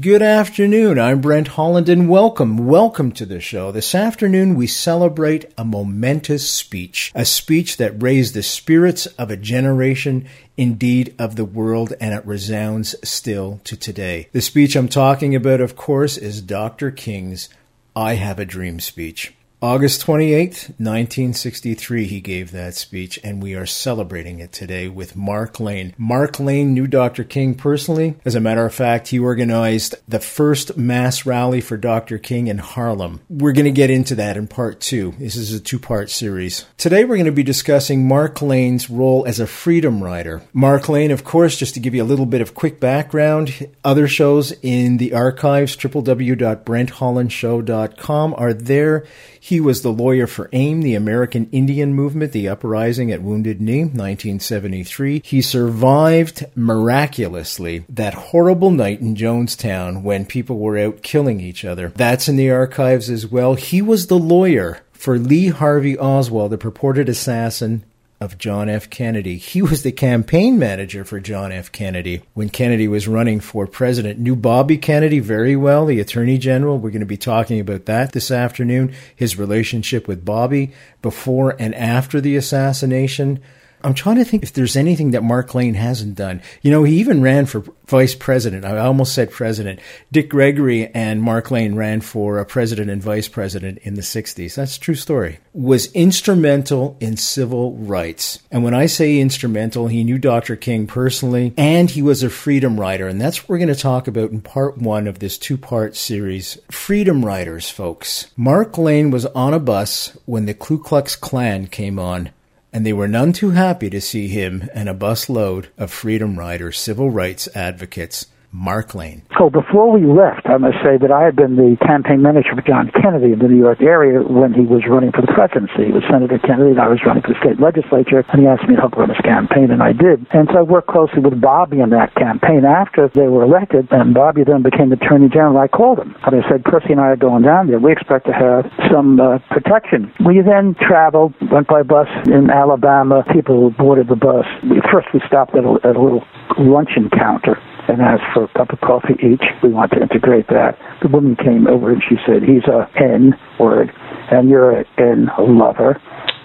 Good afternoon. I'm Brent Holland and welcome, welcome to the show. This afternoon we celebrate a momentous speech, a speech that raised the spirits of a generation, indeed of the world, and it resounds still to today. The speech I'm talking about, of course, is Dr. King's I Have a Dream speech. August 28th, 1963, he gave that speech, and we are celebrating it today with Mark Lane. Mark Lane knew Dr. King personally. As a matter of fact, he organized the first mass rally for Dr. King in Harlem. We're going to get into that in part two. This is a two part series. Today, we're going to be discussing Mark Lane's role as a freedom rider. Mark Lane, of course, just to give you a little bit of quick background, other shows in the archives, www.brenthollandshow.com, are there. He was the lawyer for AIM, the American Indian Movement, the uprising at Wounded Knee, 1973. He survived miraculously that horrible night in Jonestown when people were out killing each other. That's in the archives as well. He was the lawyer for Lee Harvey Oswald, the purported assassin of John F. Kennedy. He was the campaign manager for John F. Kennedy when Kennedy was running for president. Knew Bobby Kennedy very well, the Attorney General. We're going to be talking about that this afternoon. His relationship with Bobby before and after the assassination. I'm trying to think if there's anything that Mark Lane hasn't done. You know, he even ran for vice president. I almost said president. Dick Gregory and Mark Lane ran for a president and vice president in the 60s. That's true story. Was instrumental in civil rights. And when I say instrumental, he knew Dr. King personally and he was a freedom rider. And that's what we're going to talk about in part one of this two part series. Freedom riders, folks. Mark Lane was on a bus when the Ku Klux Klan came on and they were none too happy to see him and a busload of freedom riders, civil rights advocates Mark Lane. So before we left, I must say that I had been the campaign manager for John Kennedy in the New York area when he was running for the presidency. It was Senator Kennedy, and I was running for the state legislature, and he asked me to help run his campaign, and I did. And so I worked closely with Bobby in that campaign after they were elected, and Bobby then became Attorney General. I called him, and I said, Percy and I are going down there. We expect to have some uh, protection. We then traveled, went by bus in Alabama. People boarded the bus. First, we stopped at a, at a little luncheon counter and asked for a cup of coffee each. We want to integrate that. The woman came over and she said, he's a N word, and you're an N lover,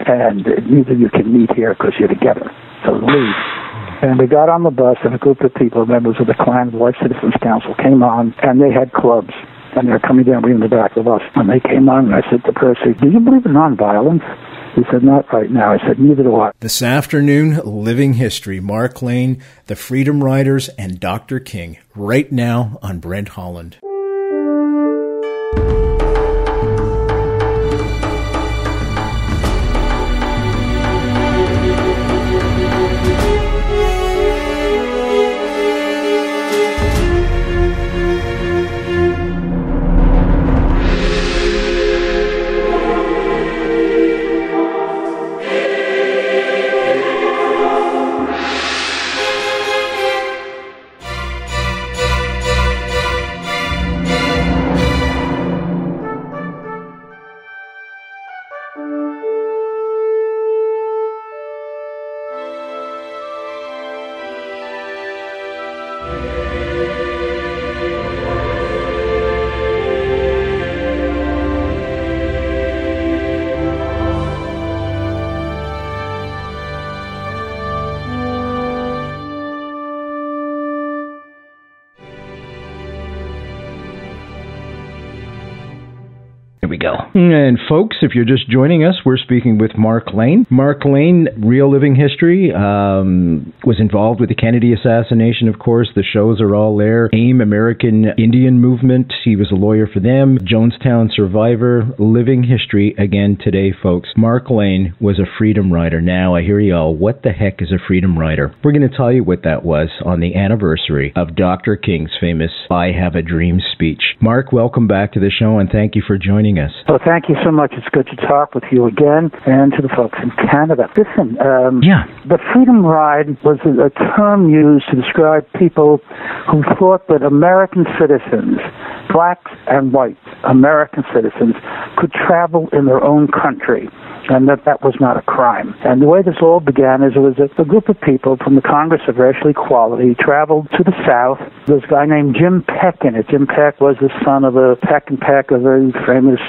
and neither of you can meet here because you're together. So leave. And we got on the bus, and a group of people, members of the Klan White Citizens Council, came on, and they had clubs. And they're coming down, we in the back of the bus. They came on, and I said to Percy, Do you believe in nonviolence? He said, Not right now. I said, Neither do I. This afternoon, Living History, Mark Lane, The Freedom Riders, and Dr. King, right now on Brent Holland. And folks, if you're just joining us, we're speaking with Mark Lane. Mark Lane, Real Living History, um, was involved with the Kennedy assassination, of course. The shows are all there. AIM, American Indian Movement. He was a lawyer for them. Jonestown Survivor. Living History again today, folks. Mark Lane was a freedom rider. Now, I hear you all. What the heck is a freedom rider? We're going to tell you what that was on the anniversary of Dr. King's famous I Have a Dream speech. Mark, welcome back to the show and thank you for joining us. Well, thank you so much. It's good to talk with you again and to the folks in Canada. Listen, um, yeah. the Freedom Ride was a, a term used to describe people who thought that American citizens, blacks and whites, American citizens, could travel in their own country and that that was not a crime. And the way this all began is it was a, a group of people from the Congress of Racial Equality traveled to the South. A guy named Jim Peck in it. Jim Peck was the son of a Peck and Peck, a very famous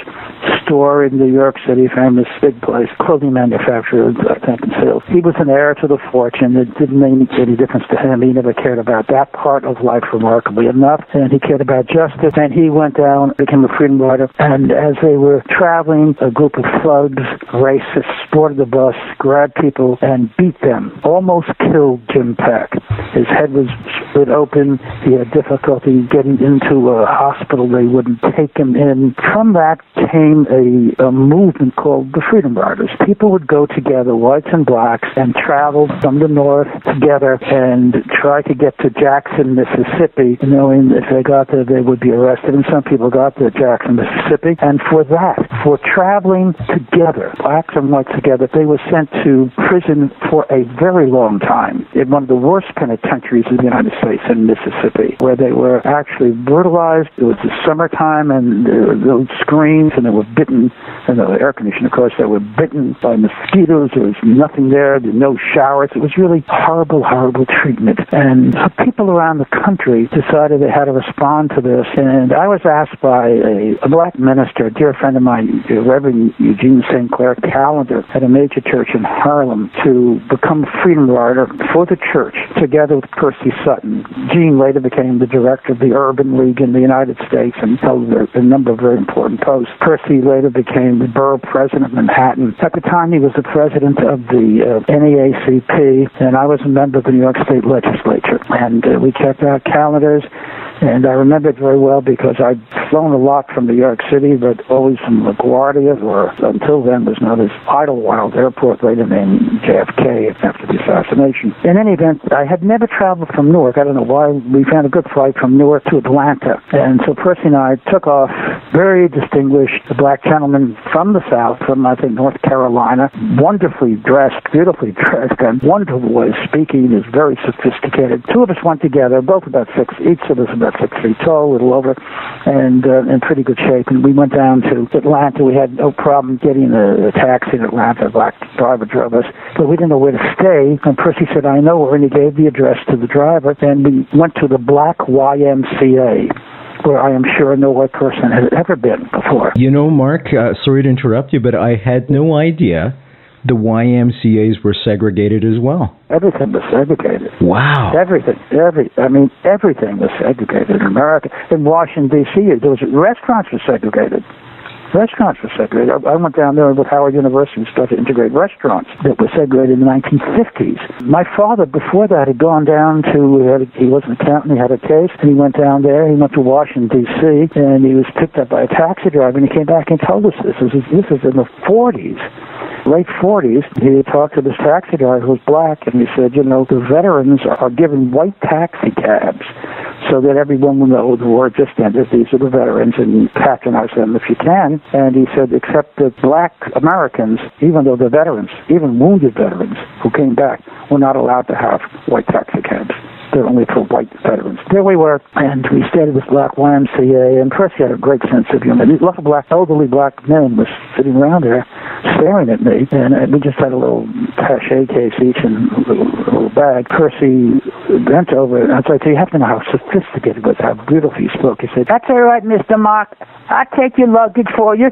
store in New York City, famous big place, clothing manufacturer, I think, in sales. He was an heir to the fortune. It didn't make any difference to him. He never cared about that part of life remarkably enough, and he cared about justice. And he went down, became a freedom rider, and as they were traveling, a group of thugs, racists, boarded the bus, grabbed people, and beat them. Almost killed Jim Peck. His head was split open. He had difficulty getting into a hospital. They wouldn't take him in. From that came a, a movement called the Freedom Riders. People would go together, whites and blacks, and travel from the north together and try to get to Jackson, Mississippi, knowing if they got there they would be arrested. And some people got to Jackson, Mississippi. And for that, for traveling together, blacks and whites together, they were sent to prison for a very long time in one of the worst penitentiaries in the United States in Mississippi, where they were actually brutalized. It was the summertime and there were screens and they were bitten, and the air conditioning, of course, they were bitten by mosquitoes. There was nothing there, there no showers. It was really horrible, horrible treatment. And people around the country decided they had to respond to this. And I was asked by a, a black minister, a dear friend of mine, Reverend Eugene St. Clair Callender, at a major church in Harlem, to become a freedom rider for the church together with Percy Sutton. Gene later became the director of the Urban League in the United States and held a number of very important posts. Percy later became the borough president of Manhattan. At the time, he was the president of the uh, NAACP, and I was a member of the New York State Legislature. And uh, we kept our calendars and I remember it very well because I'd flown a lot from New York City, but always from LaGuardia, or until then was known as Idlewild Airport, later named JFK after the assassination. In any event, I had never traveled from Newark. I don't know why. We found a good flight from Newark to Atlanta. And so Percy and I took off, very distinguished black gentleman from the South, from, I think, North Carolina, wonderfully dressed, beautifully dressed, and wonderful way speaking, is very sophisticated. Two of us went together, both about six, each of us about about six feet tall, a little over, and uh, in pretty good shape. And we went down to Atlanta. We had no problem getting a, a taxi in Atlanta. A black driver drove us, but we didn't know where to stay. And Percy said, "I know where," and he gave the address to the driver. And we went to the Black YMCA where I am sure no white person has ever been before. You know, Mark, uh, sorry to interrupt you, but I had no idea the YMCA's were segregated as well. Everything was segregated. Wow. Everything, every, I mean, everything was segregated in America. In Washington D.C., there was restaurants were segregated. Restaurants were segregated. I went down there with Howard University and started to integrate restaurants that were segregated in the 1950s. My father, before that, had gone down to, he was an accountant, he had a case, and he went down there, he went to Washington, D.C., and he was picked up by a taxi driver, and he came back and told us this. This is, this is in the 40s late 40s, he talked to this taxi driver who was black, and he said, you know, the veterans are given white taxi cabs so that everyone will know the war just ended. These are the veterans, and patronize them if you can. And he said, except that black Americans, even though they're veterans, even wounded veterans who came back, were not allowed to have white taxi cabs. They're only for white veterans. There we were, and we stayed this black YMCA, and Percy had a great sense of humor. These little black, elderly black men was sitting around there staring at me, and we just had a little cachet case each in a little, little bag. Percy bent over, and I said, you have to know how sophisticated was, how beautifully he spoke. He said, that's all right, Mr. Mark. I'll take your luggage for you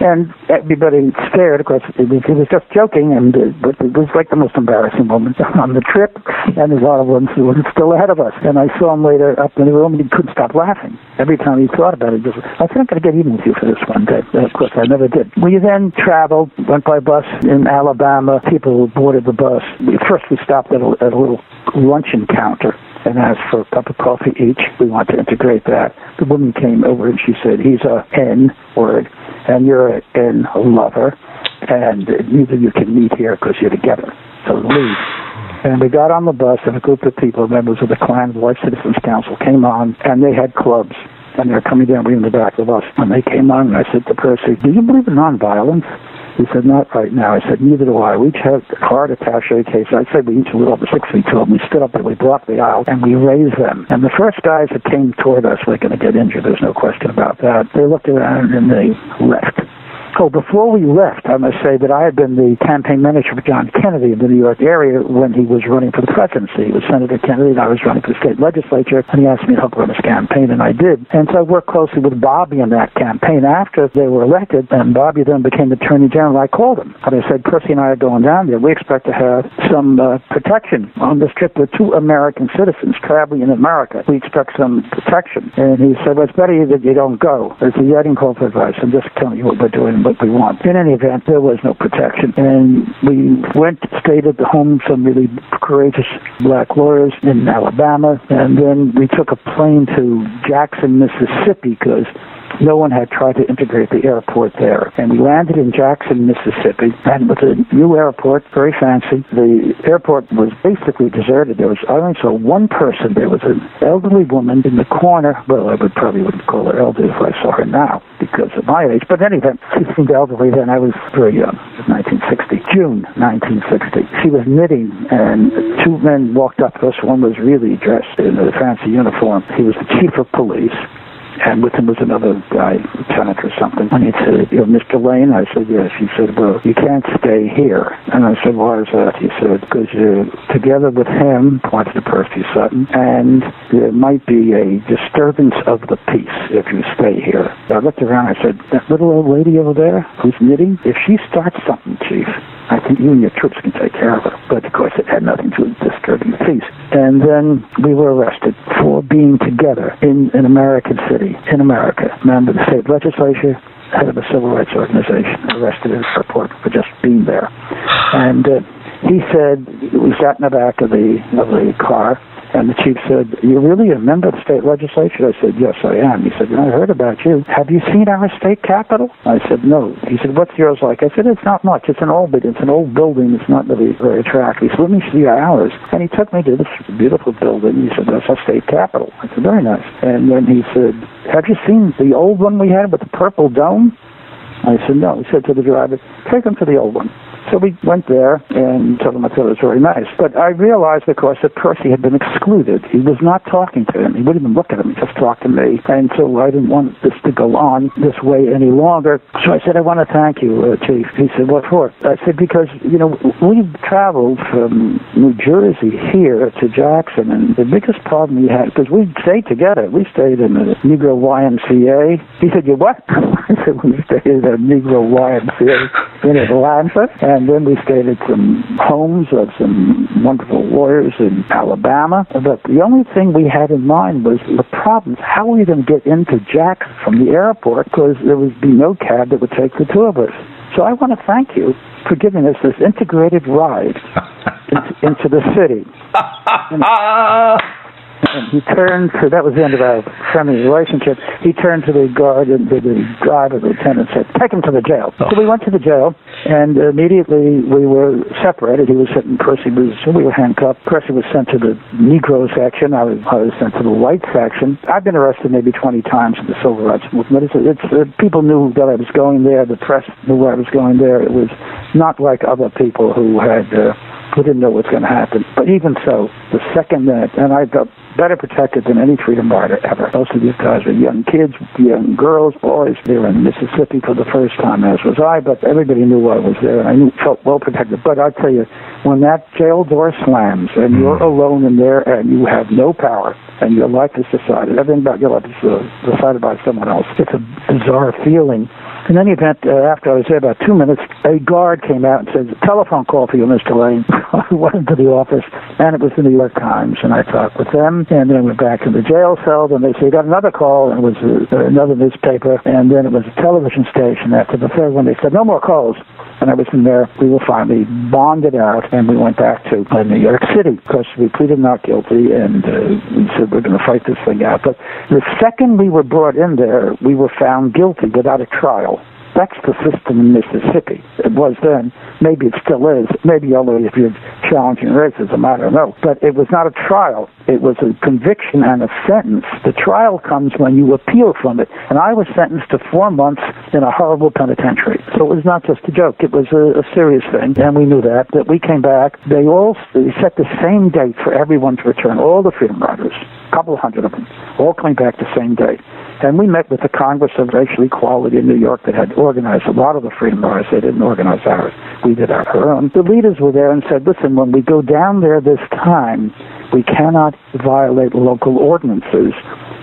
and everybody stared. Of course, he was just joking, and but it was like the most embarrassing moment on the trip. And there's a lot of ones who were still ahead of us. And I saw him later up in the room, and he couldn't stop laughing every time he thought about it. Just, I think I'm going to get even with you for this one day. Of course, I never did. We then traveled, went by bus in Alabama. People boarded the bus. First, we stopped at a, at a little luncheon counter and asked for a cup of coffee each. We want to integrate that. The woman came over and she said, he's a N word, and you're a N lover, and neither you can meet here because you're together. So leave. And we got on the bus, and a group of people, members of the Klan White Citizens Council, came on, and they had clubs. And they're coming down, we in the back of us. When they came on, and I said to Percy, do you believe in nonviolence? He said, not right now. I said, neither do I. We had a card attache case. I'd say we each were over six feet tall. We stood up and we blocked the aisle and we raised them. And the first guys that came toward us were going to get injured. There's no question about that. They looked around and they left. Oh, before we left, I must say that I had been the campaign manager for John Kennedy in the New York area when he was running for the presidency. It was Senator Kennedy, and I was running for the state legislature, and he asked me to help run his campaign, and I did. And so I worked closely with Bobby in that campaign. After they were elected, and Bobby then became Attorney General, I called him. And I said, Percy and I are going down there. We expect to have some uh, protection on this trip with two American citizens traveling in America. We expect some protection. And he said, well, it's better that you don't go. It's a Yachting call for advice. I'm just telling you what we're doing what we want. In any event, there was no protection. And we went, stayed at the home of some really courageous black lawyers in Alabama, and then we took a plane to Jackson, Mississippi, because no one had tried to integrate the airport there. And we landed in Jackson, Mississippi, and it was a new airport, very fancy. The airport was basically deserted. There was, I only saw one person. There was an elderly woman in the corner. Well, I would probably wouldn't call her elderly if I saw her now because of my age. But anyway, she seemed elderly then. I was very young. It was 1960, June 1960. She was knitting, and two men walked up to us. One was really dressed in a fancy uniform. He was the chief of police and with him was another guy, lieutenant or something. And he said, you know, Mr. Lane? I said, yes. He said, well, you can't stay here. And I said, why is that? He said, because you're together with him, pointed to Percy Sutton, and there might be a disturbance of the peace if you stay here. I looked around, I said, that little old lady over there who's knitting, if she starts something, Chief, I think you and your troops can take care of her. But of course, it had nothing to do with disturbing the peace. And then we were arrested for being together in an American city, in America. Member of the state legislature, head of a civil rights organization, arrested the airport for just being there. And uh, he said, we sat in the back of the of the car, and the chief said, You're really a member of the state legislature? I said, Yes, I am. He said, I heard about you. Have you seen our state capitol? I said, No. He said, What's yours like? I said, It's not much. It's an old It's an old building. It's not really very attractive. He said, Let me see ours. And he took me to this beautiful building. He said, That's our state capitol. I said, Very nice. And then he said, Have you seen the old one we had with the purple dome? I said, No. He said to the driver, Take him to the old one. So we went there and told him I thought it was very nice. But I realized, of course, that Percy had been excluded. He was not talking to him. He wouldn't even look at him. He just talked to me. And so I didn't want this to go on this way any longer. So I said, I want to thank you, uh, Chief. He said, what for? I said, because, you know, we traveled from New Jersey here to Jackson, and the biggest problem we had, because we stayed together. We stayed in the Negro YMCA. He said, you what? I said, we stayed in the Negro YMCA in Atlanta. And then we stayed at some homes of some wonderful lawyers in Alabama. But the only thing we had in mind was the problems. How are we going to get into Jackson from the airport? Because there would be no cab that would take the two of us. So I want to thank you for giving us this integrated ride into, into the city. And, he turned to, that was the end of our friendly relationship. He turned to the guard and to the driver, the lieutenant, and said, take him to the jail. Oh. So we went to the jail, and immediately we were separated. He was sent sitting, Percy was, we were handcuffed. Percy was sent to the Negro section. I was, I was sent to the white section. I've been arrested maybe 20 times in the civil rights movement. It's, it's uh, people knew that I was going there. The press knew I was going there. It was not like other people who had, uh, who didn't know what was going to happen. But even so, the second that, and I got better protected than any freedom rider ever. Most of these guys were young kids, young girls, boys. They were in Mississippi for the first time, as was I, but everybody knew I was there, and I knew, felt well protected. But I tell you, when that jail door slams and you're hmm. alone in there and you have no power and your life is decided, everything about your life is uh, decided by someone else, it's a bizarre feeling. In any event, uh, after I was there about two minutes, a guard came out and said, telephone call for you, Mr. Lane. I went into the office, and it was the New York Times, and I talked with them, and then I went back to the jail cell, and they said, you got another call, and it was uh, another newspaper, and then it was a television station. After the third one, they said, no more calls. And I was in there. We were finally bonded out, and we went back to uh, New York City because we pleaded not guilty, and uh, we said we're going to fight this thing out. But the second we were brought in there, we were found guilty without a trial. That's the system in Mississippi. It was then. Maybe it still is. Maybe only if you're challenging racism. I don't know. But it was not a trial. It was a conviction and a sentence. The trial comes when you appeal from it. And I was sentenced to four months in a horrible penitentiary. So it was not just a joke. It was a, a serious thing. And we knew that. That we came back. They all they set the same date for everyone to return. All the freedom riders, a couple hundred of them, all coming back the same day. And we met with the Congress of Racial Equality in New York that had organized a lot of the Freedom Rides. They didn't organize ours. We did our own. The leaders were there and said, listen, when we go down there this time, we cannot violate local ordinances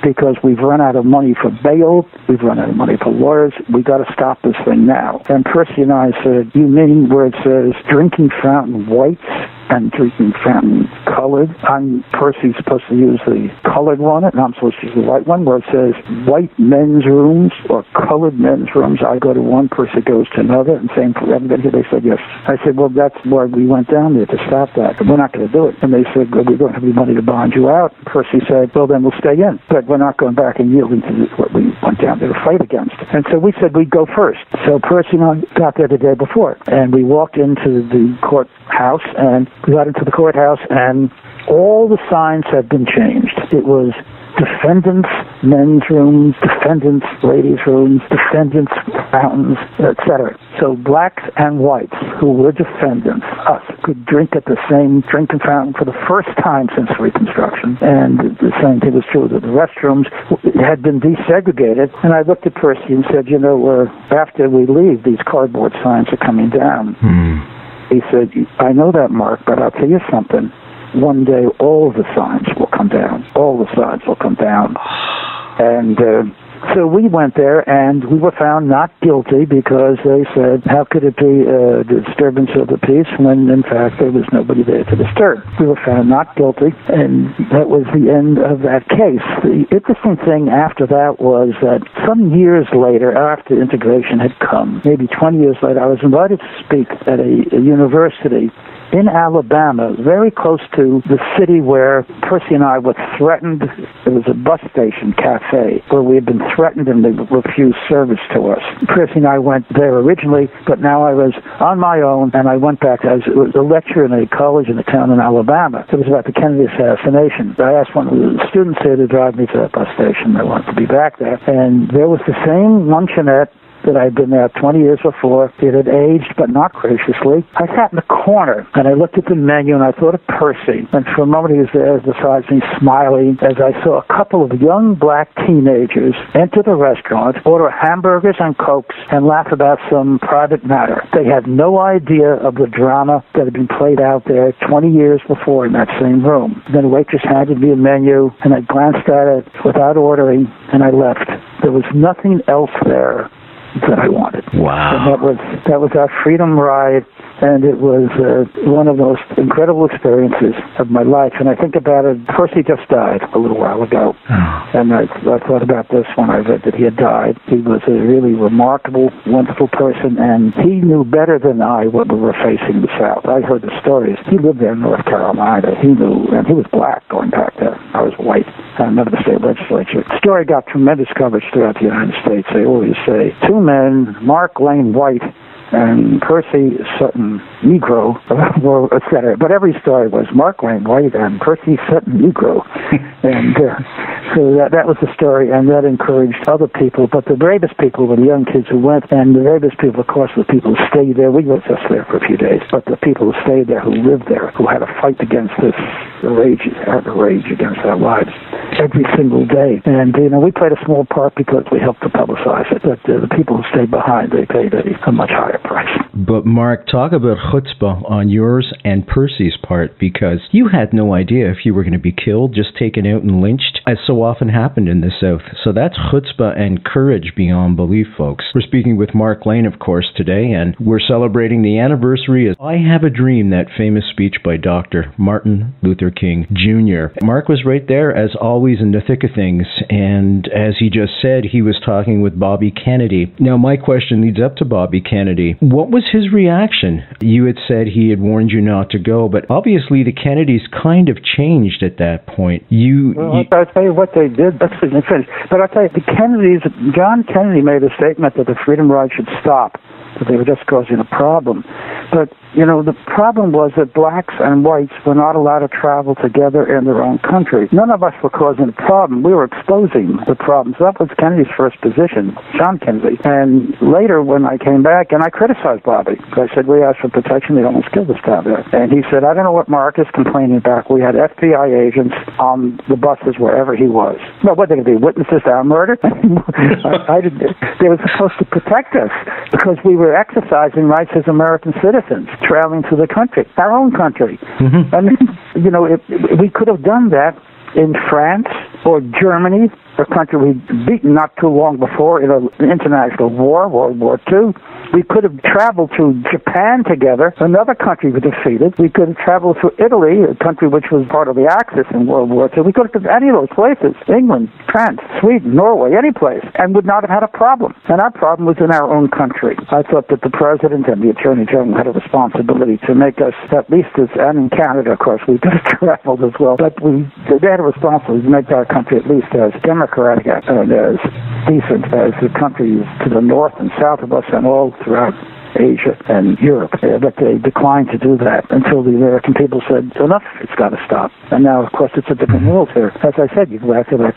because we've run out of money for bail, we've run out of money for lawyers, we got to stop this thing now. And Percy and I said, you mean where it says drinking fountain whites and drinking fountain colored? I'm Percy's supposed to use the colored one, and I'm supposed to use the white one, where it says white men's rooms or colored men's rooms. I go to one, Percy goes to another, and same for everybody. They said yes. I said, well, that's why we went down there to stop that. We're not going to do it. And they said, well, we don't have any money to bond you out. Percy said, well, then we'll stay in. But we're not going back and yielding to what we went down there to fight against. And so we said we'd go first. So Percy and I got there the day before, and we walked into the courthouse, and got into the courthouse, and all the signs had been changed. It was defendants' men's rooms, defendants' ladies' rooms, defendants' fountains, etc. So blacks and whites who were defendants, us, could drink at the same drinking fountain for the first time since Reconstruction. And the same thing was true that the restrooms had been desegregated. And I looked at Percy and said, you know, uh, after we leave, these cardboard signs are coming down. Hmm. He said, I know that, Mark, but I'll tell you something one day all the signs will come down. All the signs will come down. And uh, so we went there and we were found not guilty because they said, how could it be a disturbance of the peace when in fact there was nobody there to disturb? We were found not guilty and that was the end of that case. The interesting thing after that was that some years later, after integration had come, maybe 20 years later, I was invited to speak at a, a university in Alabama, very close to the city where Percy and I were threatened. It was a bus station cafe where we had been threatened and they refused service to us. Percy and I went there originally, but now I was on my own and I went back as was a lecturer in a college in a town in Alabama. It was about the Kennedy assassination. I asked one of the students there to drive me to that bus station. I wanted to be back there. And there was the same luncheonette that I'd been there 20 years before. It had aged, but not graciously. I sat in the corner and I looked at the menu and I thought of Percy. And for a moment he was there beside me, smiling, as I saw a couple of young black teenagers enter the restaurant, order hamburgers and cokes, and laugh about some private matter. They had no idea of the drama that had been played out there 20 years before in that same room. Then the waitress handed me a menu, and I glanced at it without ordering, and I left. There was nothing else there that I wanted. Wow. And that was that was our freedom ride and it was uh, one of the most incredible experiences of my life. And I think about it. Percy just died a little while ago, Oh. and I, I thought about this when I read that he had died. He was a really remarkable, wonderful person, and he knew better than I what we were facing in the South. I heard the stories. He lived there in North Carolina. He knew, and he was black going back there. I was white. I remember the state legislature. The story got tremendous coverage throughout the United States. They always say two men, Mark Lane White and Percy Sutton Negro, or et cetera. But every story was Mark Lane White and Percy Sutton Negro. and uh, so that, that was the story, and that encouraged other people. But the bravest people were the young kids who went, and the bravest people, of course, were the people who stayed there. We were just there for a few days, but the people who stayed there, who lived there, who had to fight against this rage, had to rage against our lives every single day. And, you know, we played a small part because we helped to publicize it, but uh, the people who stayed behind, they paid a, a much higher price. But Mark, talk about chutzpah on yours and Percy's part because you had no idea if you were going to be killed, just taken out and lynched, as so often happened in the South. So that's chutzpah and courage beyond belief, folks. We're speaking with Mark Lane, of course, today, and we're celebrating the anniversary of I Have a Dream, that famous speech by Dr. Martin Luther King Jr. Mark was right there, as always, in the thick of things, and as he just said, he was talking with Bobby Kennedy. Now, my question leads up to Bobby Kennedy. What was his reaction? You had said he had warned you not to go, but obviously the Kennedys kind of changed at that point. You, Well, you I'll tell you what they did. That's the finish. But I'll tell you, the Kennedys, John Kennedy made a statement that the Freedom Ride should stop, that they were just causing a problem. But you know, the problem was that blacks and whites were not allowed to travel together in their own country. None of us were causing a problem. We were exposing the problems. That was Kennedy's first position, John Kennedy. And later, when I came back, and I criticized Bobby, I said, we asked for protection. They almost killed us down there. And he said, I don't know what Mark is complaining about. We had FBI agents on the buses wherever he was. Well, what, they going to be witnesses to our murder? I, I didn't, they were supposed to protect us because we were exercising rights as American citizens traveling through the country, our own country. Mm-hmm. I mean, you know, if, we could have done that in France or Germany, a country we'd beaten not too long before in an international war, World War II. We could have traveled to Japan together, another country we defeated. We could have traveled to Italy, a country which was part of the Axis in World War II. We could have any of those places, England, France, Sweden, Norway, any place, and would not have had a problem. And our problem was in our own country. I thought that the President and the Attorney General had a responsibility to make us, at least as, and in Canada, of course, we could have traveled as well, but we, they had a responsibility to make our country at least as democratic and as decent as the countries to the north and south of us and all throughout Asia and Europe. But they declined to do that until the American people said, enough, it's got to stop. And now, of course, it's a different mm-hmm. world here. As I said, you go back to that,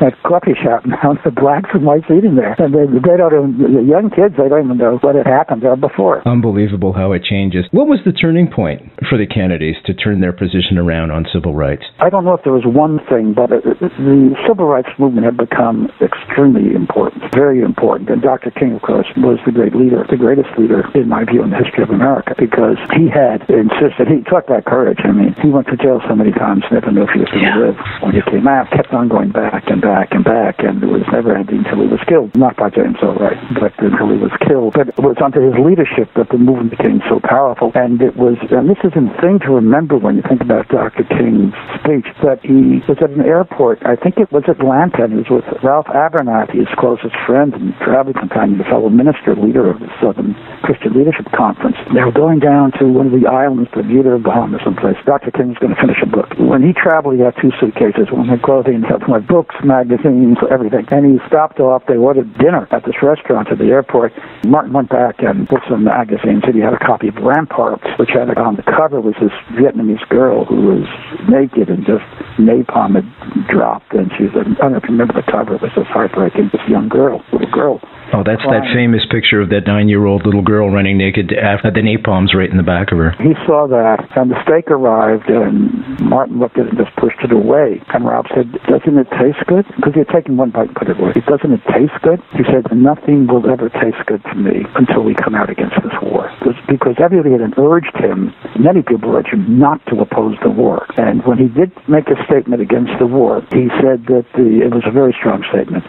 that coffee shop now, the blacks and whites eating there. And they, they don't even, the young kids, they don't even know what had happened there before. Unbelievable how it changes. What was the turning point for the Kennedys to turn their position around on civil rights? I don't know if there was one thing, but it, it, the civil rights movement had become extremely important, very important. And Dr. King, of course, was the great leader, the greatest leader leader, in my view, in the history of America because he had insisted, he talked about courage. I mean, he went to jail so many times, never knew if he was going to yeah. live. When he came out, kept on going back and back and back, and it was never ending until he was killed. Not by James Earl Ray, but until he was killed. But it was under his leadership that the movement became so powerful. And it was, and this is a thing to remember when you think about Dr. King's speech, that he was at an airport, I think it was Atlanta, and he was with Ralph Abernathy, his closest friend and traveling companion, the fellow minister, leader of the Southern Christian Leadership Conference. They were going down to one of the islands, Bermuda, Bahamas, someplace. Dr. King was going to finish a book. When he traveled, he had two suitcases. One had clothing, one had books, magazines, everything. And he stopped off. They ordered dinner at this restaurant at the airport. Martin went back and bought some magazines. And he had a copy of Ramparts, which had it on the cover was this Vietnamese girl who was naked and just napalm had dropped. And she was, I don't know if you remember the cover. It was just heartbreaking. This young girl, little girl. Oh, that's crying. that famous picture of that nine-year-old little girl running naked after uh, the napalm's right in the back of her. He saw that, and the steak arrived, and Martin looked at it and just pushed it away. And Rob said, "Doesn't it taste good?" Because he had taken one bite and put it away. It Doesn't it taste good? He said, "Nothing will ever taste good to me until we come out against this war." Because everybody had urged him, many people urged him not to oppose the war. And when he did make a statement against the war, he said that the, it was a very strong statement,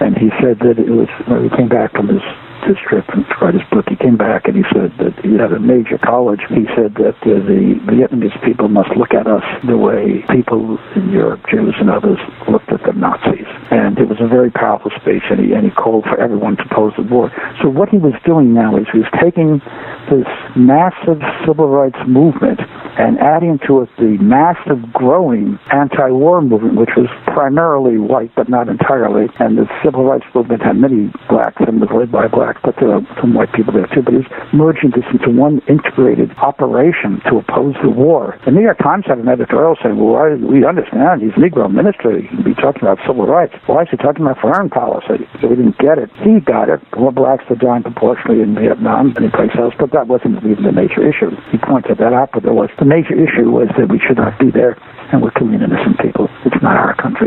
and he said that it was we came back from his his trip and write his book, he came back and he said that he had a major college. He said that uh, the Vietnamese people must look at us the way people in Europe, Jews and others, looked at the Nazis. And it was a very powerful speech, and he, and he called for everyone to oppose the war. So what he was doing now is he was taking this massive civil rights movement and adding to it the massive growing anti-war movement, which was primarily white but not entirely. And the civil rights movement had many blacks and was led by blacks but there are some white people there too. But he's merging this into one integrated operation to oppose the war. The New York Times had an editorial saying, well, why, we understand he's Negro minister. He can be talking about civil rights. Why is he talking about foreign policy? So we didn't get it. He got it. More blacks were dying proportionally in Vietnam than anyplace else, but that wasn't even the major issue. He pointed that out, but there was the major issue was that we should not be there and we're killing innocent people. It's not.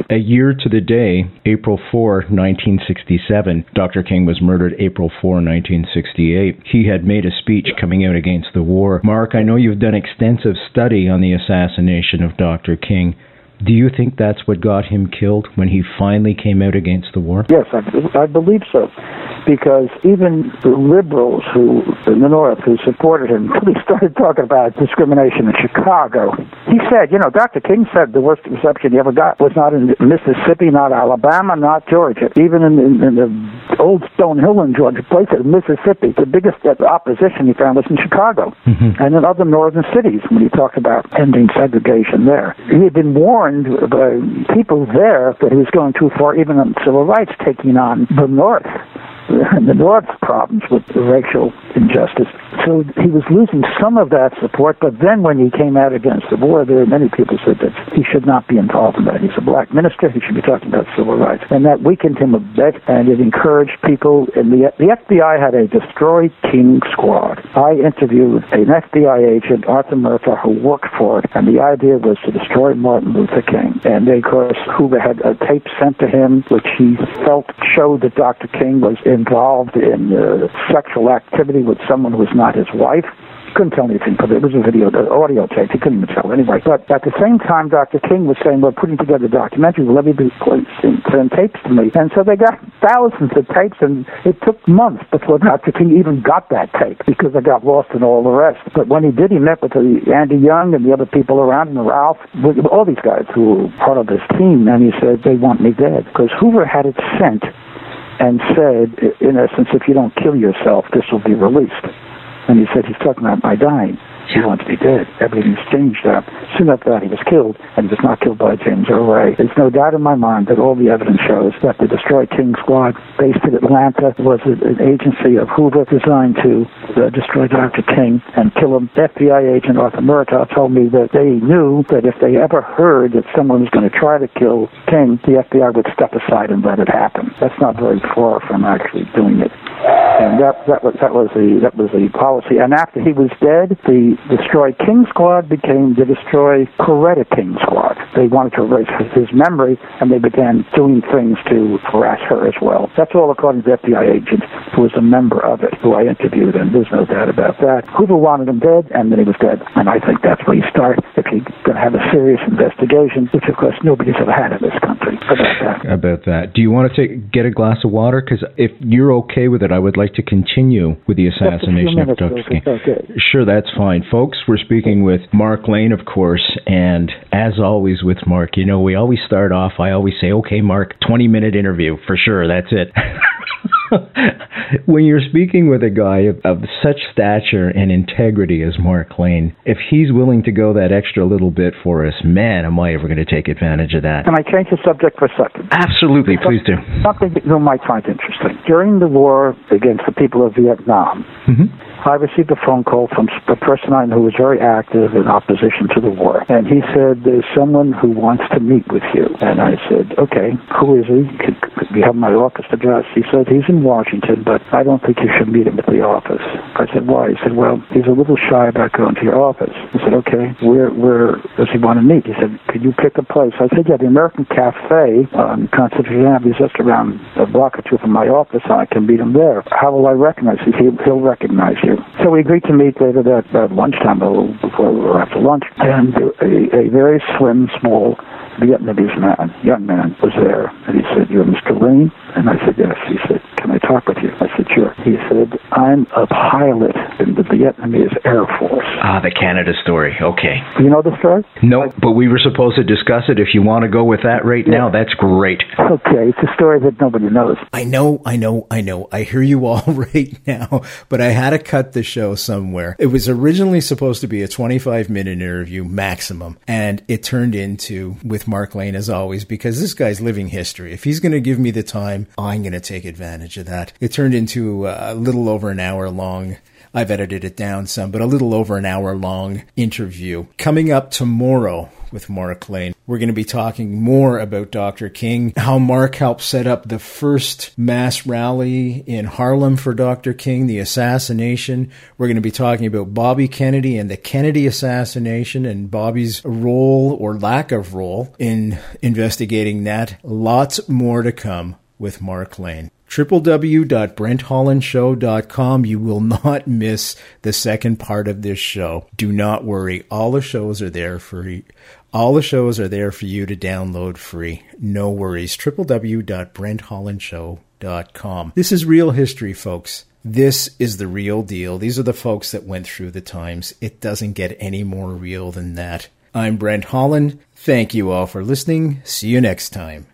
A year to the day, April 4, 1967, Dr. King was murdered April 4, 1968. He had made a speech coming out against the war. Mark, I know you've done extensive study on the assassination of Dr. King. Do you think that's what got him killed when he finally came out against the war? Yes, I, I believe so. Because even the liberals who in the North who supported him, he started talking about discrimination in Chicago. He said, you know, Dr. King said the worst reception he ever got was not in Mississippi, not Alabama, not Georgia. Even in, in, in the old Stone Hill in Georgia, places in Mississippi, the biggest opposition he found was in Chicago mm-hmm. and in other northern cities when he talked about ending segregation there. He had been warned warned by people there that he was going too far, even on civil rights, taking on the North. the North's problems with racial injustice. so he was losing some of that support. But then when he came out against the war, there were many people said that he should not be involved in that. He's a black minister. He should be talking about civil rights, and that weakened him a bit. And it encouraged people. And the the FBI had a destroy King squad. I interviewed an FBI agent, Arthur Murtagh, who worked for it, and the idea was to destroy Martin Luther King. And of course, Hoover had a tape sent to him, which he felt showed that Dr. King was involved in uh, sexual activity with someone who was not his wife He couldn't tell anything because it was a video, the audio tape. He couldn't even tell anyway. But at the same time, Dr. King was saying, "We're putting together a documentary. Let me be send tapes to me." And so they got thousands of tapes, and it took months before Dr. King even got that tape because it got lost in all the rest. But when he did, he met with the, Andy Young and the other people around him, Ralph, all these guys who were part of his team, and he said they want me dead because Hoover had it sent and said, in essence, if you don't kill yourself, this will be released. And he said, he's talking about my dying. He wants to be dead. Everything's changed up. Soon after that, he was killed, and he was not killed by James Earl Ray. There's no doubt in my mind that all the evidence shows that the Destroy King Squad, based in Atlanta, was an agency of Hoover designed to uh, destroy Dr. King and kill him. FBI agent Arthur Murtagh told me that they knew that if they ever heard that someone was going to try to kill King, the FBI would step aside and let it happen. That's not very far from actually doing it. And that, that was that was the that was the policy. And after he was dead, the Destroy King Squad became the Destroy Coretta King Squad. They wanted to erase his memory, and they began doing things to harass her as well. That's all according to the FBI agent, who was a member of it, who I interviewed, and there's no doubt about that. Hoover wanted him dead, and then he was dead. And I think that's where you start if you're going to have a serious investigation, which of course nobody's ever had in this country. About that. About that. Do you want to take, get a glass of water? Because if you're okay with it, I would like to continue with the assassination of Dr. King. Okay. Sure, that's fine folks. We're speaking with Mark Lane, of course, and as always with Mark, you know, we always start off, I always say, okay, Mark, 20 minute interview for sure, that's it. when you're speaking with a guy of, of, such stature and integrity as Mark Lane, if he's willing to go that extra little bit for us, man, am I ever going to take advantage of that? Can I change the subject for a second? Absolutely, please do. Something that you might find interesting. During the war against the people of Vietnam, mm-hmm. I received a phone call from a person I know who was very active in opposition to the war. And he said, There's someone who wants to meet with you. And I said, Okay, who is he? Could, could we have my office address? He said, He's in Washington, but I don't think you should meet him at the office. I said, Why? He said, Well, he's a little shy about going to your office. I said, Okay, where where does he want to meet? He said, Could you pick a place? I said, Yeah, the American Cafe on Constitution Avenue is just around a block or two from my office, and I can meet him there. How will I recognize him? He, he'll recognize you. So we agreed to meet later that, that lunchtime, a little before or after lunch, and a, a very slim, small Vietnamese man, young man, was there. And he said, You're Mr. Lane? And I said, Yes. He said, Can I talk with you? I said, Sure. He said, I'm a pilot in the Vietnamese Air Force. Ah, the Canada story. Okay. Do you know the story? No, but we were supposed to discuss it. If you want to go with that right yeah. now, that's great. Okay. It's a story that nobody knows. I know, I know, I know. I hear you all right now, but I had to cut the show somewhere. It was originally supposed to be a 25 minute interview maximum, and it turned into, with Mark Lane as always, because this guy's living history. If he's going to give me the time, I'm going to take advantage of that. It turned into a little over an hour long. I've edited it down some, but a little over an hour long interview. Coming up tomorrow, with Mark Lane. We're going to be talking more about Dr. King, how Mark helped set up the first mass rally in Harlem for Dr. King, the assassination. We're going to be talking about Bobby Kennedy and the Kennedy assassination and Bobby's role or lack of role in investigating that. Lots more to come with Mark Lane www.brenthollandshow.com. You will not miss the second part of this show. Do not worry. All the shows are there for all the shows are there for you to download free. No worries. www.brenthollandshow.com. This is real history, folks. This is the real deal. These are the folks that went through the times. It doesn't get any more real than that. I'm Brent Holland. Thank you all for listening. See you next time.